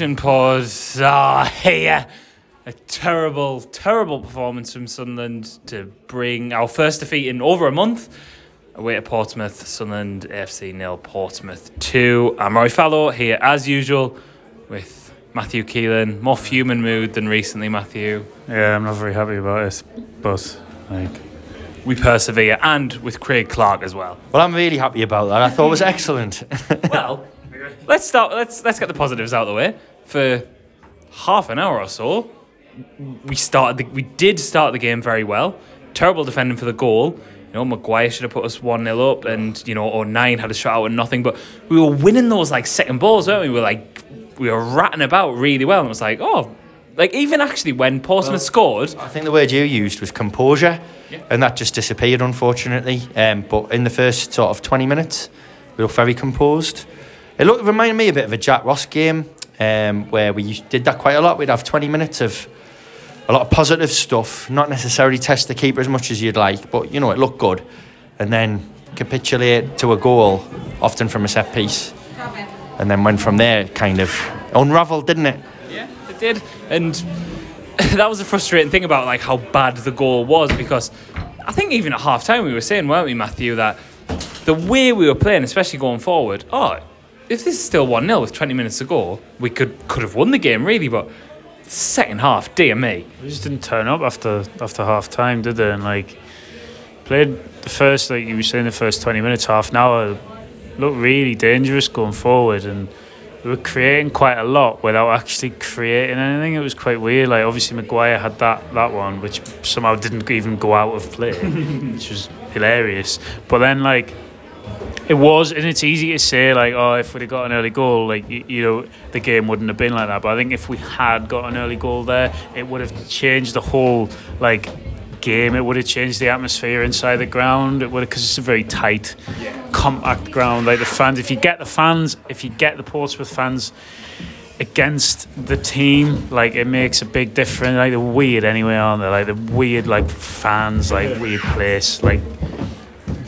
Welcome to the reaction pod. Ah, here. A terrible, terrible performance from Sunderland to bring our first defeat in over a month away to Portsmouth. Sunderland FC nil, Portsmouth 2. I'm Roy Fallow here as usual with Matthew Keelan. More human mood than recently, Matthew. Yeah, I'm not very happy about this, but like We persevere, and with Craig Clark as well. Well, I'm really happy about that. I thought it was excellent. Well, let's start. Let's let's get the positives out of the way. For half an hour or so, we started. The, we did start the game very well. Terrible defending for the goal. You know, Maguire should have put us one 0 up, and you know, O'Nien had a shot out and nothing. But we were winning those like second balls, weren't we? We were like, we were ratting about really well, and it was like, oh, like even actually when Portsmouth scored, I think the word you used was composure, and that just disappeared, unfortunately. Um, but in the first sort of 20 minutes, we looked very composed. It looked, reminded me a bit of a Jack Ross game um, where we did that quite a lot. We'd have 20 minutes of a lot of positive stuff, not necessarily test the keeper as much as you'd like, but you know, it looked good. And then capitulate to a goal, often from a set piece. And then went from there, kind of unravelled, didn't it? Yeah, it did. And that was a frustrating thing about like how bad the goal was because I think even at half time we were saying, weren't we, Matthew, that the way we were playing, especially going forward, oh, if this is still 1 0 with 20 minutes to go, we could could have won the game really, but second half, dear me. we just didn't turn up after after half time, did they? And like played the first, like you were saying, the first 20 minutes, half an hour, looked really dangerous going forward, and we were creating quite a lot without actually creating anything. It was quite weird. Like obviously Maguire had that that one, which somehow didn't even go out of play, which was hilarious. But then like. It was, and it's easy to say like, oh, if we'd have got an early goal, like you, you know, the game wouldn't have been like that. But I think if we had got an early goal there, it would have changed the whole like game. It would have changed the atmosphere inside the ground. It would because it's a very tight, compact ground. Like the fans, if you get the fans, if you get the Portsmouth fans against the team, like it makes a big difference. Like they're weird anyway, aren't they? Like the weird like fans, like weird place, like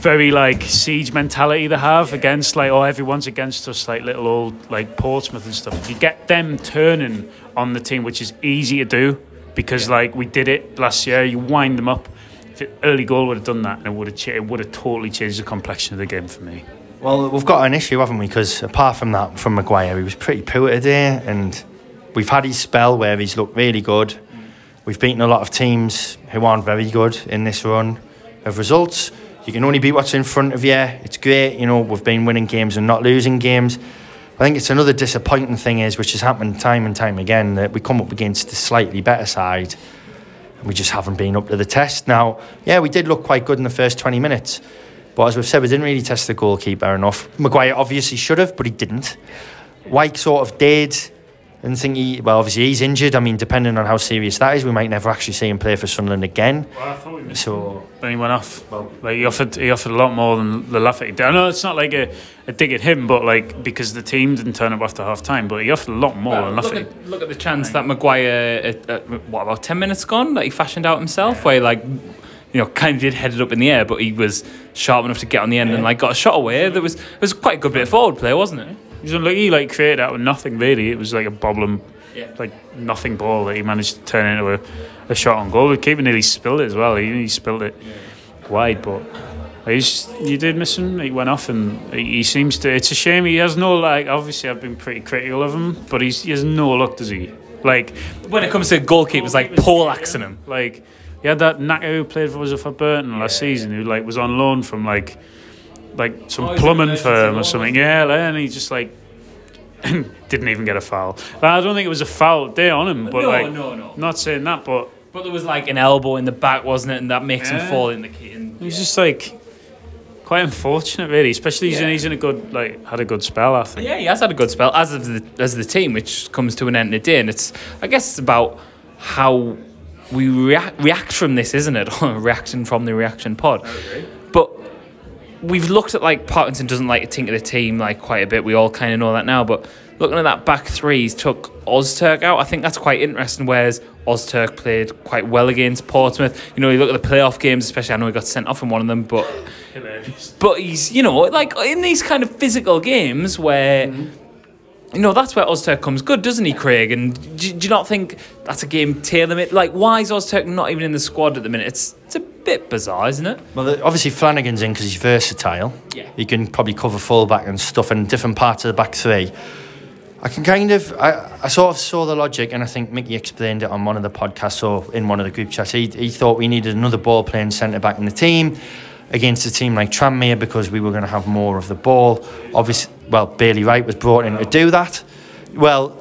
very like siege mentality they have against like oh everyone's against us like little old like Portsmouth and stuff. If you get them turning on the team, which is easy to do because like we did it last year, you wind them up. If it, early goal would have done that, and it would have it would have totally changed the complexion of the game for me. Well, we've got an issue, haven't we? Because apart from that, from Maguire, he was pretty poor today, and we've had his spell where he's looked really good. We've beaten a lot of teams who aren't very good in this run of results. You can only beat what's in front of you. It's great, you know. We've been winning games and not losing games. I think it's another disappointing thing is, which has happened time and time again, that we come up against the slightly better side, and we just haven't been up to the test. Now, yeah, we did look quite good in the first 20 minutes. But as we've said, we didn't really test the goalkeeper enough. Maguire obviously should have, but he didn't. White sort of did. And think he, well, obviously he's injured. I mean, depending on how serious that is, we might never actually see him play for Sunderland again. Well, I thought we So, Then he went off. Well, like he offered, he offered a lot more than the Lafferty did. I know it's not like a, a dig at him, but like because the team didn't turn up after half time, but he offered a lot more than look, Lafferty. at, look at the chance that Maguire, at, at, what about ten minutes gone, that he fashioned out himself, where he, like, you know, kind of did head it up in the air, but he was sharp enough to get on the end and like got a shot away. There was it was quite a good bit of forward play, wasn't it? He was unlucky, he like created out of nothing really. It was like a boblem, Yeah. like nothing ball that he managed to turn into a, a shot on goal. The keeper nearly spilled it as well. He, he spilled it wide, but he's you did miss him. He went off, and he, he seems to. It's a shame he has no like. Obviously, I've been pretty critical of him, but he's, he has no luck, does he? Like When it comes to goalkeepers, like Paul axing him. Like he had that knacker who played for it for Burton last season, who like was on loan from like like some Oh, plumbing firm or something. Yeah, like, and he just like didn't even get a foul. But I don't think it was a foul day on him. But No, like, no, no. not saying that, but But there was like an elbow in the back, wasn't it? And that makes him fall in the key. And, it was just like quite unfortunate, really. Especially he's, in, he's in a good like had a good spell. I think. yeah, he has had a good spell as of the as the team, which comes to an end today. And it's I guess it's about how we react react from this, isn't it? Reaction from the reaction pod. But we've looked at like Parkinson doesn't like to tinker the team like quite a bit. We all kind of know that now. But looking at that back three, he's took Ozturk out. I think that's quite interesting. Whereas Ozturk played quite well against Portsmouth. You know, you look at the playoff games, especially. I know he got sent off in one of them, but but he's you know like in these kind of physical games where mm-hmm. You know, that's where Ozturk comes good, doesn't he, Craig? And do, do you not think that's a game tailor made? Like, why is Ozturk not even in the squad at the minute? It's it's a bit bizarre, isn't it? Well, obviously Flanagan's in because he's versatile. Yeah. He can probably cover fullback and stuff in different parts of the back three. I can kind of, I, I sort of saw the logic, and I think Mickey explained it on one of the podcasts or in one of the group chats. He, he thought we needed another ball playing centre back in the team against a team like Tranmere because we were going to have more of the ball. Obviously, well, Bailey Wright was brought in to do that. Well,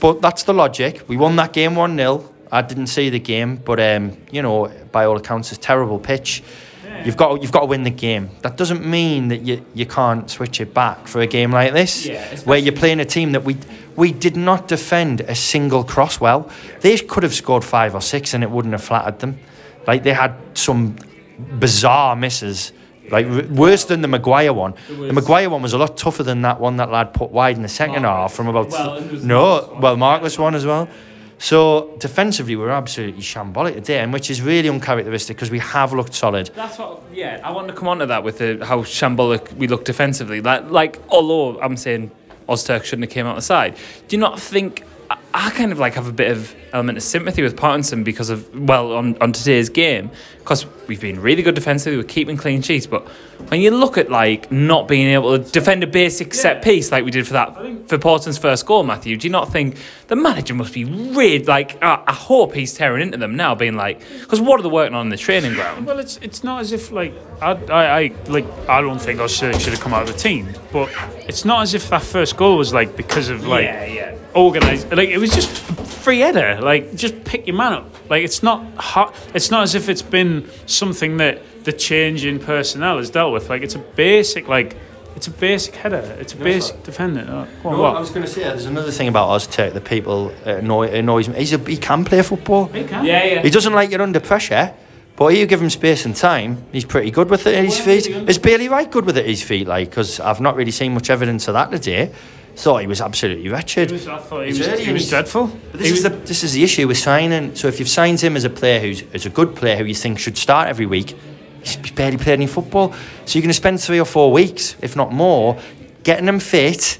but that's the logic. We won that game 1 0. I didn't see the game, but um, you know, by all accounts, it's a terrible pitch. You've got you've got to win the game. That doesn't mean that you, you can't switch it back for a game like this, Yeah, where you're playing a team that we we did not defend a single cross well. They could have scored five or six, and it wouldn't have flattered them. Like they had some bizarre misses, like r- worse than the Maguire one. The Maguire one was a lot tougher than that one that lad put wide in the second half from about Well, and there was the no, Marcus one. well Marcus one as well. So defensively, we're absolutely shambolic today, and which is really uncharacteristic because we have looked solid. That's what. Yeah, I want to come on to that with the, how shambolic we look defensively. Like, like although I'm saying Ozturk shouldn't have came out the side. Do you not think? I, kind of like have a bit of element of sympathy with Parkinson because of well on, on today's game because we've been really good defensively, we're keeping clean sheets, but when you look at like not being able to defend a basic set piece like we did for that for Portsmouth's first goal, Matthew, do you not think the manager must be really like? Uh, I hope he's tearing into them now, being like, because what are they working on in the training ground? Well, it's it's not as if like I I, I like I don't think I should should have come out of the team, but it's not as if that first goal was like because of like yeah, yeah. Organized. Like it was just free header. Like just pick your man up. Like it's not hot. It's not as if it's been something that the change in personnel has dealt with. Like it's a basic like it's a basic header. It's a basic defender. Oh, go No, what? I was going to say there's another thing about Ozturk that people uh, annoy, annoys me. He's a, he can play football. He can. Yeah, yeah. He doesn't like it under pressure, but you give him space and time, he's pretty good with it at his feet. Is Bailey Wright good with it at his feet? Like, because I've not really seen much evidence of that today. Thought he was absolutely wretched. He was- I thought he was, early he was dreadful. But this He is the this is the issue with signing. So if you've signed him as a player who's as a good player who you think should start every week, he's barely played any football. So you're going to spend three or four weeks, if not more, getting him fit,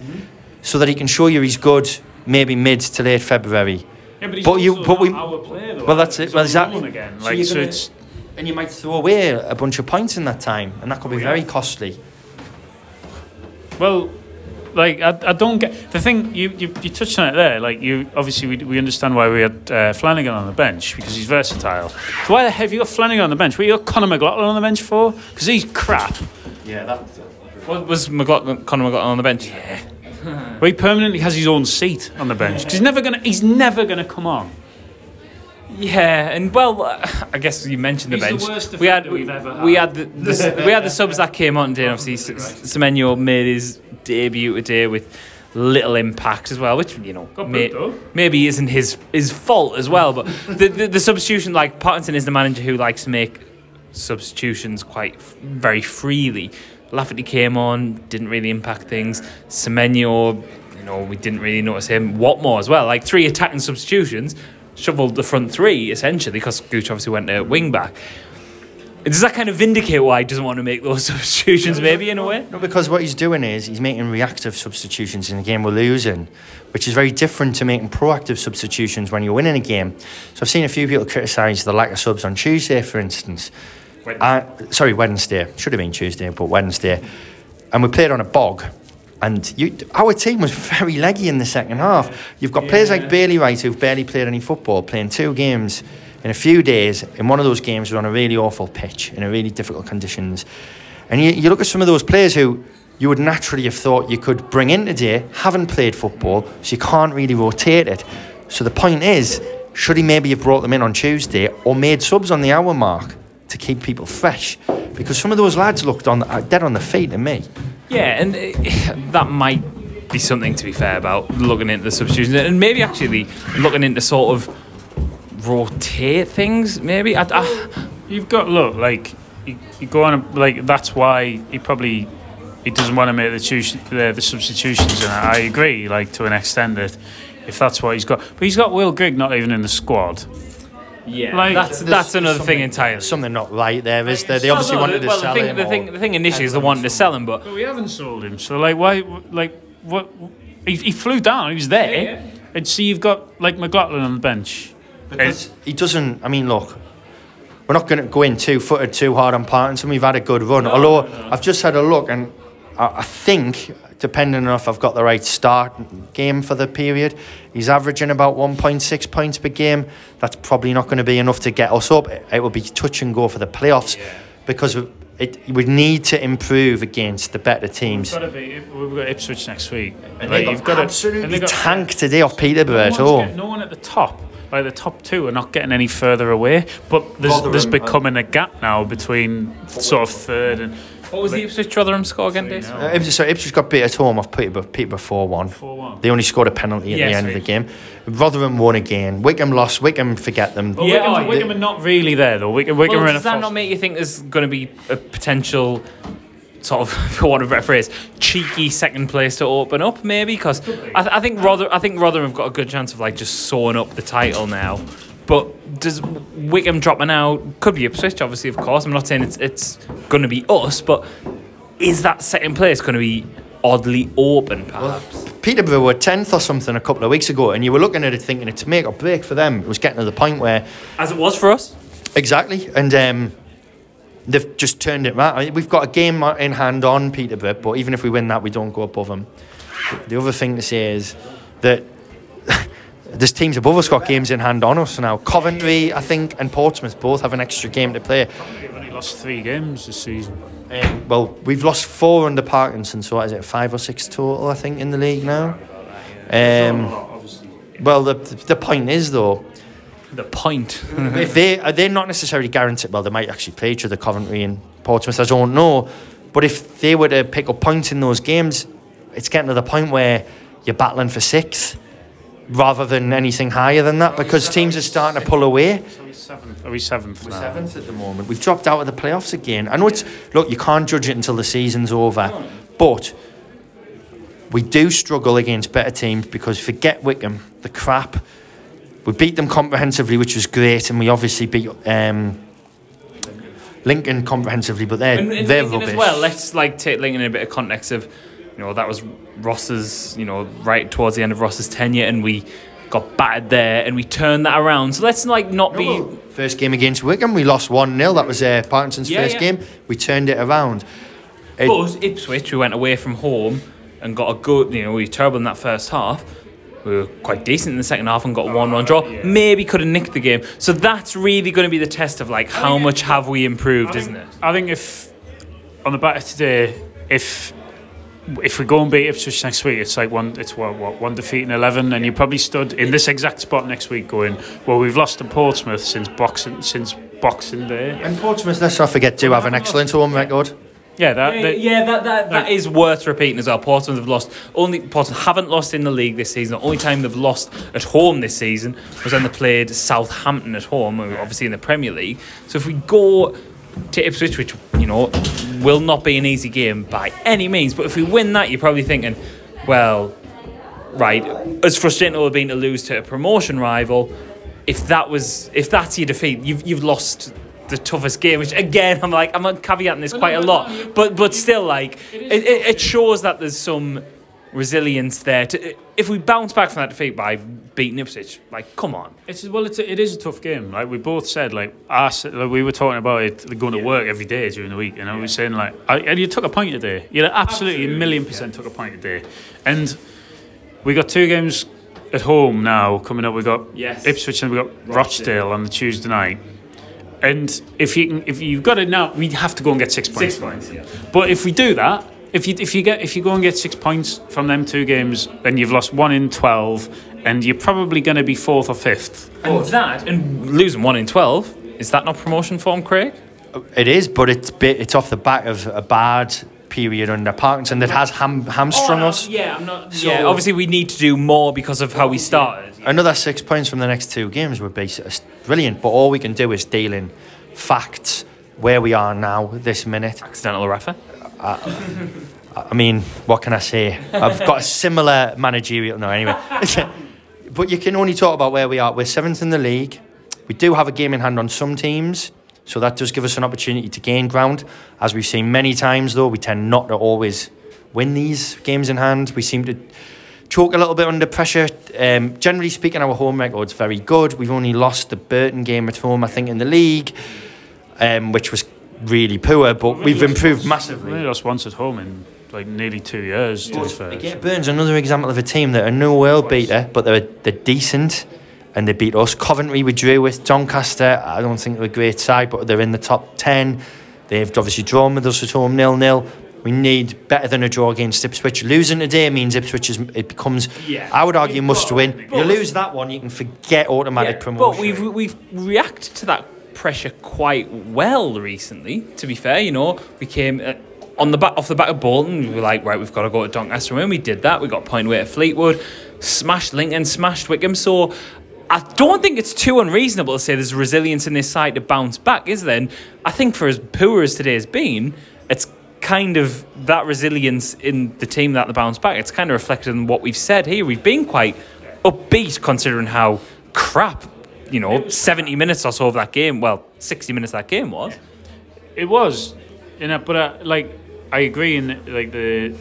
so that he can show you he's good. Maybe mid to late February. Yeah, but, he's But you- but we- player, though. Well, that's it. He's Well, exactly. Again. So Like, so gonna- it's And you might throw away a bunch of points in that time, and that could be Oh, yeah. very costly. Well, like I, I don't get the thing. You, you you touched on it there. Like you obviously we, we understand why we had uh, Flanagan on the bench because he's versatile. So why the hell have you got Flanagan on the bench? What you got Conor McLaughlin on the bench for? Because he's crap. Yeah, that. What was McLaughlin, Conor McLaughlin on the bench? Yeah. Well, he permanently has his own seat on the bench because he's never gonna he's never gonna come on. Yeah, and well, I guess you mentioned the He's the bench. worst we had we've ever we had. had the, the we had the subs that came on today. and Obviously, S- Semenyo made his debut today with little impact as well, which you know may, maybe isn't his his fault as well. But the, the the substitution, like Parkinson, is the manager who likes to make substitutions quite f- very freely. Lafferty came on, didn't really impact things. Semenyo, you know, we didn't really notice him. Watmore as well, like three attacking substitutions, shoveled the front three essentially because Gooch obviously went to wing back. Does that kind of vindicate why he doesn't want to make those substitutions, maybe in a way? No, because what he's doing is he's making reactive substitutions in a game we're losing, which is very different to making proactive substitutions when you're winning a game. So I've seen a few people criticise the lack of subs on Tuesday, for instance. Uh, sorry, Wednesday. Should have been Tuesday, but Wednesday. And we played on a bog. And you, our team was very leggy in the second half. You've got players like Bailey Wright who've barely played any football, playing two games in a few days. In one of those games, we're on a really awful pitch in a really difficult conditions. And you, you look at some of those players who you would naturally have thought you could bring in today, haven't played football, so you can't really rotate it. So the point is, should he maybe have brought them in on Tuesday or made subs on the hour mark to keep people fresh? Because some of those lads looked on dead on the feet to me. Yeah, and uh, that might be something to be fair about looking into the substitutions. And maybe actually looking into sort of rotate things. Maybe. I, I, You've got look like you, you go on a, like that's why he probably he doesn't want to make the, tuition, the the substitutions and I agree like to an extent that if that's what he's got. But he's got Will Grigg not even in the squad yeah, Like, that's There's- that's there's another something- thing entirely. Something not right there, is there? They obviously No, no, wanted to well, sell the thing, him. the or- thing, the thing initially is they wanted to sell him, but but we haven't sold him so like why like what he, he flew down. He was there, Yeah, yeah. and see you've got like McLaughlin on the bench. Because he doesn't. I mean, look, we're not going to go in two footed too hard on Parkinson. We've had a good run. Although I've just had a look, and I, I think, depending on if I've got the right start game for the period, he's averaging about 1.6 points per game. That's probably not going to be enough to get us up. It, it will be touch and go for the playoffs because it we need to improve against the better teams. Got to be. We've got Ipswich next week. And Like, they you've got got absolutely and they got- tanked today off Peterborough at no, one's home. get- no one at the top. Like the top two are not getting any further away, but there's, Rotherham, there's uh, becoming a gap now between sort of third and What was the Ipswich Rotherham score again, Dave? Uh, Ipswich, so Ipswich got beat at home off Peterborough, Peterborough 4 1. 4-1. They only scored a penalty at Yes, the end of the game. Rotherham won again. Wycombe lost. Wycombe, forget them. Well, Yeah, Wycombe, oh, Wycombe are not really there though. Wycombe, Wycombe Well, are in a does that false- not make you think there's going to be a potential sort of, for want of a better phrase, cheeky second place to open up? Maybe because I, th- I think Rother I think Rotherham have got a good chance of like just sewing up the title now. But does Wycombe dropping out? Could be Ipswich, obviously, of course. I'm not saying it's it's going to be us, but is that second place going to be oddly open, perhaps? Peterborough were 10th or something a couple of weeks ago, and you were looking at it thinking it's make or break for them. It was getting to the point where, As it was for us. exactly, and um, they've just turned it mean, We've got a game in hand on Peterborough, but even if we win that, we don't go above them. The other thing to say is that there's teams above us got games in hand on us now. Coventry, I think, and Portsmouth both have an extra game to play. They've only lost three games this season. Um, well, we've lost four under Parkinson, so what is it, five or six total, I think, in the league now? Um, well, the, the point is, though, The point. if they are they not necessarily guaranteed, well, they might actually play each other, Coventry and Portsmouth, I don't know. But if they were to pick up points in those games, it's getting to the point where you're battling for sixth rather than anything higher than that because teams are starting to pull away. Are we seventh? Are we seventh now? seventh at the moment. We've dropped out of the playoffs again. I know it's look, you can't judge it until the season's over, but we do struggle against better teams because forget Wycombe, the crap. We beat them comprehensively, which was great, and we obviously beat um, Lincoln comprehensively, but they're And, and they're Lincoln rubbish. as well. Let's like take Lincoln in a bit of context of, you know, that was Ross's, you know, right towards the end of Ross's tenure, and we got battered there, and we turned that around. So let's like not be. First game against Wycombe, we lost one 0 That was uh, Parkinson's Yeah, first yeah. game. We turned it around. It- But Ipswich, we went away from home and got a good. You know, we were terrible in that first half. We were quite decent in the second half and got a one-one draw. Maybe could have nicked the game. So that's really going to be the test of like how think- much have we improved, I isn't it? I think if on the back of today, if if we go and beat Ipswich next week, it's like one, it's what, what one defeat in eleven, and you probably stood in this exact spot next week, going, well, we've lost to Portsmouth since boxing since Boxing Day. and Portsmouth, let's not forget, do have an excellent home record. Yeah, that, Yeah, that yeah, that, that, that is worth repeating as well. Portsmouth have lost only Portsmouth haven't lost in the league this season. The only time they've lost at home this season was when they played Southampton at home, obviously in the Premier League. So if we go to Ipswich, which you know will not be an easy game by any means, but if we win that, you're probably thinking, well, right, as frustrating it would have been to lose to a promotion rival, if that was if that's your defeat, you've you've lost the toughest game. Which again, I'm like I'm caveating this quite a lot, but but still, like it, it, it shows that there's some resilience there. To if we bounce back from that defeat by beating Ipswich, like come on, It's well, it's a, it is a tough game. Like we both said, like us, like we were talking about it going to work every day during the week, and I was saying like, I, and you took a point today. You absolutely, a million percent took a point today, and we got two games at home now coming up. We got Yes. Ipswich and we got Rochdale on the Tuesday night. And if you can, if you've got it now, we have to go and get six points. Six points, yeah. But if we do that, if you if you get if you go and get six points from them two games, then you've lost one in twelve, and you're probably going to be fourth or fifth. and that and losing one in twelve is that not promotion form, Craig? Uh, it is, but it's bit, it's off the back of a bad period under Parkinson that has ham, hamstrung oh, us. Oh, Yeah, I'm not. So- yeah, obviously we need to do more because of how we started. Another six points from the next two games would be s- brilliant, but all we can do is deal in facts where we are now, this minute. Accidental refer. I mean, what can I say? I've got a similar managerial. No, anyway. but you can only talk about where we are. We're seventh in the league. We do have a game in hand on some teams, so that does give us an opportunity to gain ground. As we've seen many times, though, we tend not to always win these games in hand. We seem to choke a little bit under pressure. Um, generally speaking, our home record's very good. We've only lost the Burton game at home, I think, in the league, um, which was really poor, but we've improved We massively. We lost once at home in like nearly two years. To be fair. Again, Burns another example of a team that are no world beater, but they're they're decent, and they beat us. Coventry we drew with Doncaster. I don't think they're a great side, but they're in the top ten. They've obviously drawn with us at home nil nil. We need better than a draw against Ipswich. Losing today means Ipswich is it becomes. Yeah. I would argue must win. but- You lose that one, you can forget automatic Yeah, promotion. But we've we've reacted to that pressure quite well recently. To be fair, you know, we came uh, on the back off the back of Bolton. We were like, right, we've got to go to Doncaster, and when we did that, we got a point away at Fleetwood, smashed Lincoln, smashed Wycombe. So. I don't think it's too unreasonable to say there's resilience in this side to bounce back, is there? And I think for as poor as today has been, it's kind of that resilience in the team that the bounce back. It's kind of reflected in what we've said here. We've been quite upbeat considering how crap, you know, 70 minutes or so of that game, well, 60 minutes of that game was. It was, you know, but uh, like I agree in like the,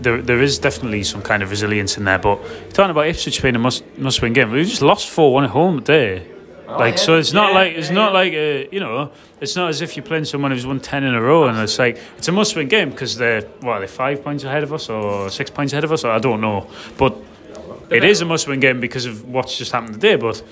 there there is definitely some kind of resilience in there. But talking about Ipswich being a must must win game, we just lost four one at home today. Like so, it's not Yeah, like it's yeah, not like a, you know, it's not as if you're playing someone who's won ten in a row, and it's like it's a must-win game because they're what are they five points ahead of us or six points ahead of us, or I don't know, but it is a must-win game because of what's just happened today. But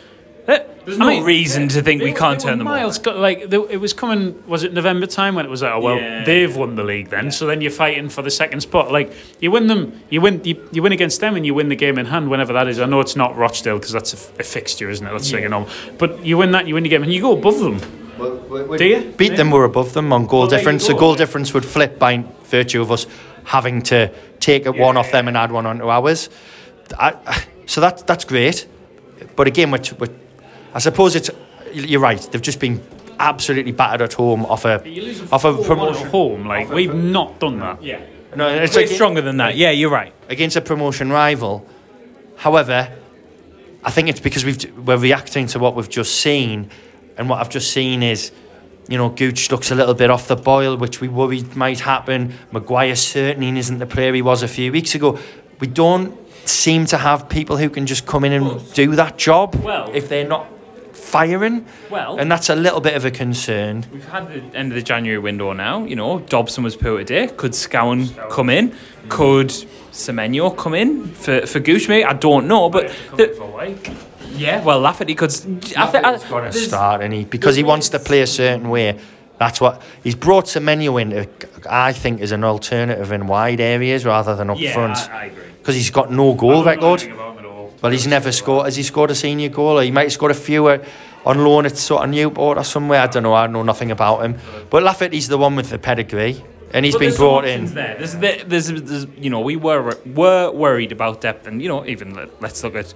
eh, There's no reason to think we can't turn them over. got, like they, it was coming. Was it November time when it was like, oh well, Yeah. they've won the league then. So then you're fighting for the second spot. Like you win them, you win, you, you win against them, and you win the game in hand whenever that is. I know it's not Rochdale because that's a fixture, isn't it? That's like you know, but you win that, you win the game, and you go above them. Do you? beat them, we're above them on goal Well, there you difference. The go. goal difference would flip by virtue of us having to take a one off them and add one onto ours. I, so that's that's great, but again, we're, we're, I suppose it's you're right. They've just been absolutely battered at home off a off a promotion. home, like we've not done that. Yeah. No, it's Way like stronger than that. Yeah, you're right. against a promotion rival. However, I think it's because we've we're reacting to what we've just seen, and what I've just seen is, you know, Gooch looks a little bit off the boil, which we worried might happen. Maguire certainly isn't the player he was a few weeks ago. We don't seem to have people who can just come in and do that job Well- if they're not firing, Well, and that's a little bit of a concern. We've had the end of the January window now. You know, Dobson was poor today. Could Scowen come in? Could Semenyo come in for for Gooch? Maybe I don't know, but the, yeah, well, Lafferty could. s- I thi- I- He's got to start, and he because he wants to play a certain way. That's what he's brought Semenyo in. I think as an alternative in wide areas rather than up Yeah, front I, I agree. because he's got no goal record. Well, he's never scored. Has he scored a senior goal? Or he might have scored a few uh, on loan at sort of Newport or somewhere. I don't know. I know nothing about him. But Lafferty's the one with the pedigree, and he's But been brought in. There. There's, there- there's, there's, you know, we were were worried about depth, and you know, even let, let's look at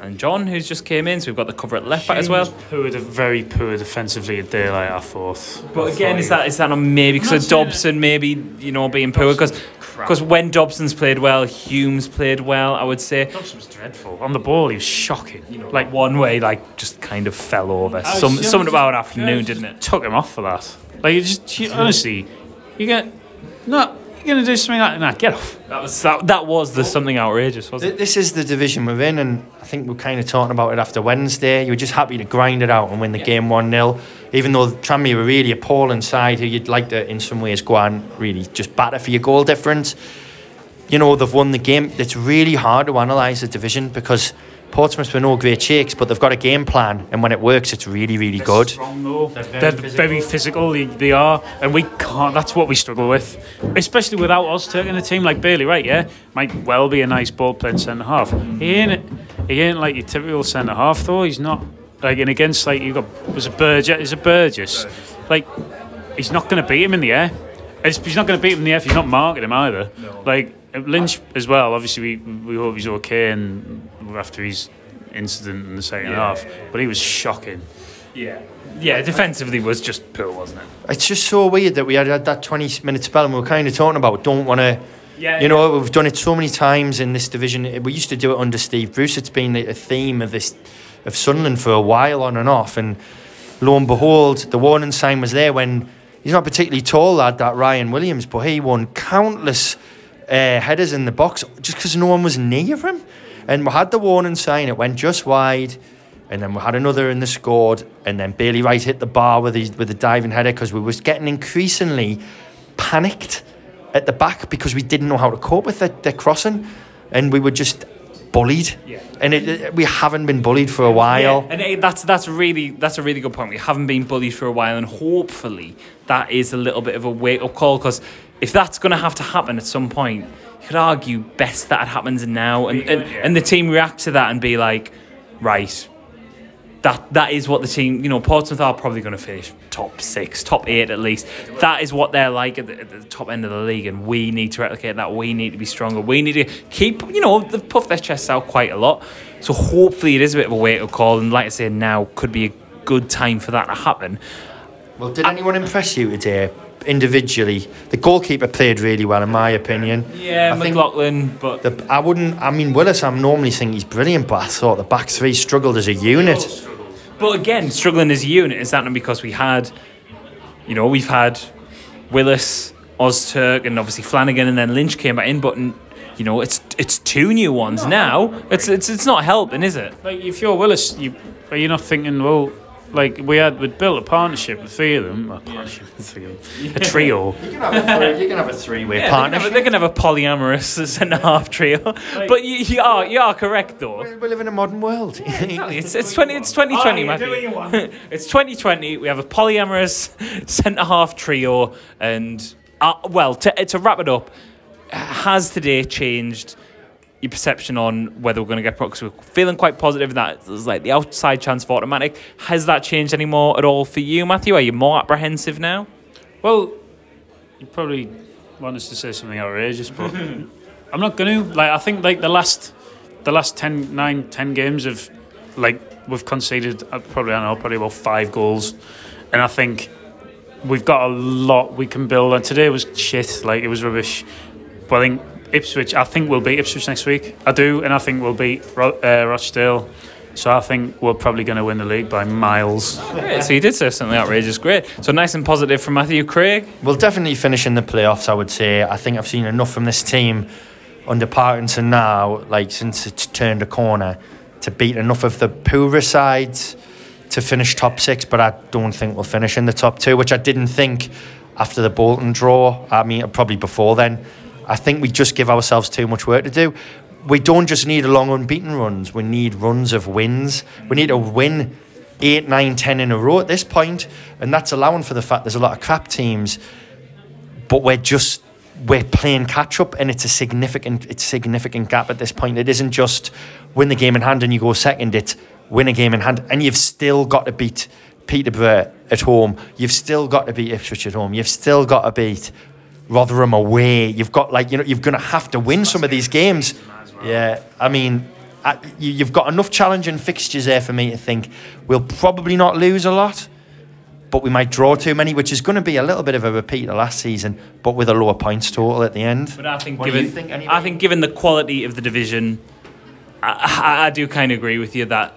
Declan John, who's just came in. So we've got the cover at left back as well. Poor, de- very poor defensively at daylight. I thought. But again, is that is that not maybe because of not saying Dobson maybe you know being poor because because when Dobson's played well, Humes played well. I would say Dobson was dreadful on the ball. He was shocking. You know, like one way, like just kind of fell over. I Some was- something about just- afternoon, didn't it? Took him off for that. Like, you just you, honestly, you get no. You're gonna do something like that? nah, get off. That was that, that was the something outrageous, wasn't it? This is the division we're in, and I think we're kind of talking about it after Wednesday. You were just happy to grind it out and win the game 1 0, even though Tranmere were really appalling side who you'd like to, in some ways, go and really just batter for your goal difference. You know, they've won the game. It's really hard to analyse the division because Portsmouth were no great shakes, but they've got a game plan, and when it works, it's really, really good. Strong though. very They're physical. very physical. They, they are, and we can't. That's what we struggle with, especially without us taking a team like Bailey. Right? Yeah, might well be a nice ball playing centre half. He ain't. He ain't like your typical centre half though. He's not like and against like you got was a Burgess. Is a Burgess. Like he's not going to beat him in the air. He's not going to beat him in the air if he's not marking him either. Like Lynch as well. Obviously, we we hope he's okay and after his incident in the second half. But he was shocking. Yeah, yeah. Defensively was just poor, wasn't it? It's just so weird that we had had that 20 minute spell and we were kind of talking about don't want to. Yeah, You know, we've done it so many times in this division. We used to do it under Steve Bruce. It's been a theme of this of Sunderland for a while, on and off. And lo and behold, the warning sign was there when he's not particularly tall, lad, that Ryan Williams, but he won countless uh, headers in the box just because no one was near him. And we had the warning sign, it went just wide. And then we had another in the scored, and then Bailey Wright hit the bar with his with a diving header because we was getting increasingly panicked at the back because we didn't know how to cope with their, their crossing, and we were just bullied. Yeah. And it, it- we haven't been bullied for a while. Yeah, and it, that's that's really that's a really good point. We haven't been bullied for a while, and hopefully that is a little bit of a wake up call. Because if that's going to have to happen at some point, you could argue best that it happens now, and and, and the team react to that and be like, right. That that is what the team, you know, Portsmouth are probably going to finish top six, top eight at least. That is what they're like at the, at the top end of the league, and we need to replicate that. We need to be stronger. We need to keep, you know, they've puffed their chests out quite a lot. So hopefully it is a bit of a wake up call, and like I say, now could be a good time for that to happen. Well, did anyone impress you today individually? The goalkeeper played really well, in my opinion. Yeah, I think McLaughlin, but The, I wouldn't. I mean, Willis. I'm normally think he's brilliant, but I thought the back three struggled as a unit. But again, struggling as a unit is that not because we had, you know, we've had Willis, Ozturk, and obviously Flanagan, and then Lynch came back in. But n- you know, it's it's two new ones now. It's it's it's not helping, is it? Like if you're Willis, you are you not thinking? Well, like we had we built a partnership, with three of them, a partnership, the three of them, a trio. You can have a three, you can have a three-way Yeah, they, can have, partnership. a- they can have a polyamorous centre half trio. but you, you are you are correct though. We live in a modern world. Exactly. It's, it's twenty. It's twenty twenty, Alright, Matthew. what you want. it's twenty twenty. We have a polyamorous centre half trio, and uh, well, to to wrap it up, has today changed your perception on whether we're going to get pro? Because we're feeling quite positive that there's like the outside chance for automatic. Has that changed any more at all for you, Matthew? Are you more apprehensive now? Well, you probably want us to say something outrageous, but I'm not going to. Like, I think like the last, the last 10, 9, 10 games of, like, we've conceded uh, probably I don't know probably about five goals, and I think we've got a lot we can build. And today was shit. Like it was rubbish. But I think Ipswich. I think we'll beat Ipswich next week. I do, and I think we'll beat Ro- uh, Rochdale. So I think we're probably going to win the league by miles. Great. So you did say something outrageous. Great. So nice and positive from Matthew Craig. We'll definitely finish in the playoffs, I would say. I think I've seen enough from this team under Parkinson now, like since it's turned a corner, to beat enough of the poorer sides to finish top six. But I don't think we'll finish in the top two, which I didn't think after the Bolton draw. I mean, probably before then. I think we just give ourselves too much work to do. We don't just need a long unbeaten runs, we need runs of wins. We need to win eight, nine, ten in a row at this point, and that's allowing for the fact there's a lot of crap teams but we're just we're playing catch up and it's a significant it's a significant gap at this point. It isn't just win the game in hand and you go second. It's win a game in hand and you've still got to beat Peterborough at home. You've still got to beat Ipswich at home. You've still got to beat Rotherham away you've got like you know you're going to have to win some of these games yeah I mean you've got enough challenging fixtures there for me to think we'll probably not lose a lot but we might draw too many, which is going to be a little bit of a repeat of last season, but with a lower points total at the end. But I think What given think, anyway? I think given the quality of the division, I, I, I do kind of agree with you that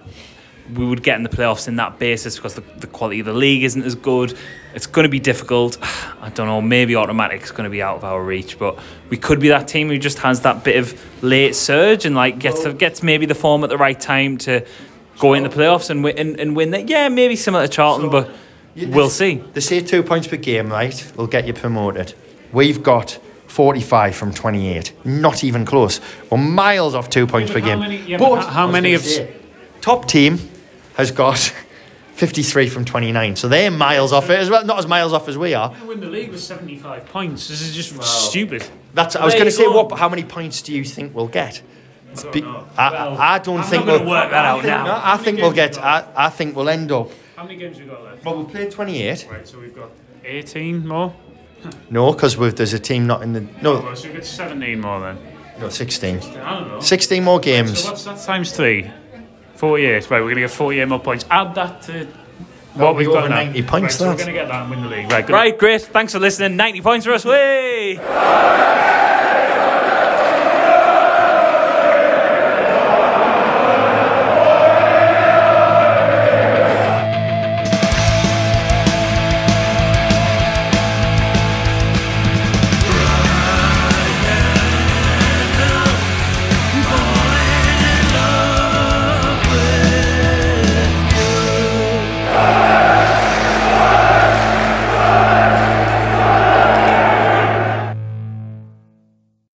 we would get in the playoffs in that basis because the, the quality of the league isn't as good. It's going to be difficult. I don't know. Maybe automatic is going to be out of our reach, but we could be that team who just has that bit of late surge and like gets gets maybe the form at the right time to go in the playoffs and win and, and win that. Yeah, maybe similar to Charlton, but we'll see. They say two points per game, right? Will get you promoted. We've got 45 from 28. Not even close. We're miles off two points per how game. many- yeah, but how- how many of- top team has got 53 from 29. So they're miles off it as well. Not as miles off as we are. win the league with 75 points. This is just stupid. That's. I was going to say, what? How many points do you think we'll get? It's be- know. I, Well, I don't I'm think not gonna we'll work that out I now. No, I think we'll get. I, I think we'll end up. How many games we got left? Well, we've played 28. Right, so we've got 18 more. No, because there's a team not in the. No, Oh, so we've got 17 more then. no, 16. I don't know. 16 more games. So what's that times three? 48. Right, we're going to get 48 more points. Add that to what we've got over now. 90 points, Right, so we're that. going to get that and win the league. Right, good. Right, great. Thanks for listening. 90 points for us. Way!